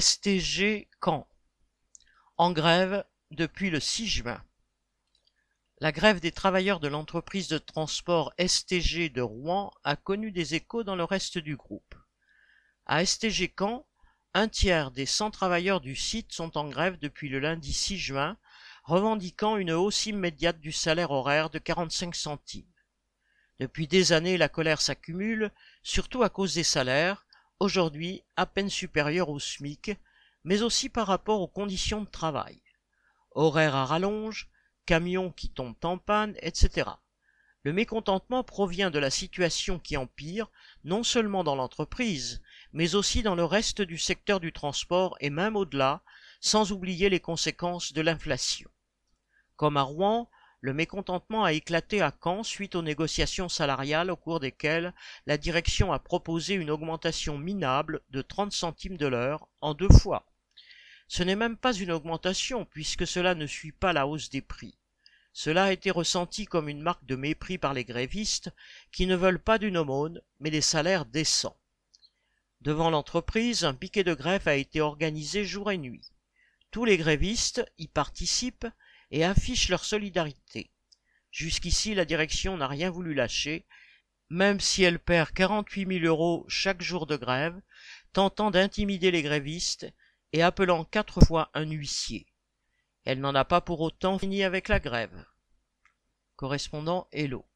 STG Caen. En grève depuis le 6 juin. La grève des travailleurs de l'entreprise de transport STG de Rouen a connu des échos dans le reste du groupe. À STG Caen, un tiers des 100 travailleurs du site sont en grève depuis le lundi 6 juin, revendiquant une hausse immédiate du salaire horaire de 45 centimes. Depuis des années, la colère s'accumule, surtout à cause des salaires, aujourd'hui à peine supérieur au SMIC, mais aussi par rapport aux conditions de travail. Horaires à rallonge, camions qui tombent en panne, etc. Le mécontentement provient de la situation qui empire, non seulement dans l'entreprise, mais aussi dans le reste du secteur du transport et même au-delà, sans oublier les conséquences de l'inflation. Comme à Rouen, le mécontentement a éclaté à Caen suite aux négociations salariales au cours desquelles la direction a proposé une augmentation minable de 30 centimes de l'heure en deux fois. Ce n'est même pas une augmentation puisque cela ne suit pas la hausse des prix. Cela a été ressenti comme une marque de mépris par les grévistes qui ne veulent pas d'une aumône mais des salaires décents. Devant l'entreprise, un piquet de grève a été organisé jour et nuit. Tous les grévistes y participent et affichent leur solidarité. Jusqu'ici, la direction n'a rien voulu lâcher, même si elle perd 48 000 euros chaque jour de grève, tentant d'intimider les grévistes et appelant quatre fois un huissier. Elle n'en a pas pour autant fini avec la grève. Correspondant Hello.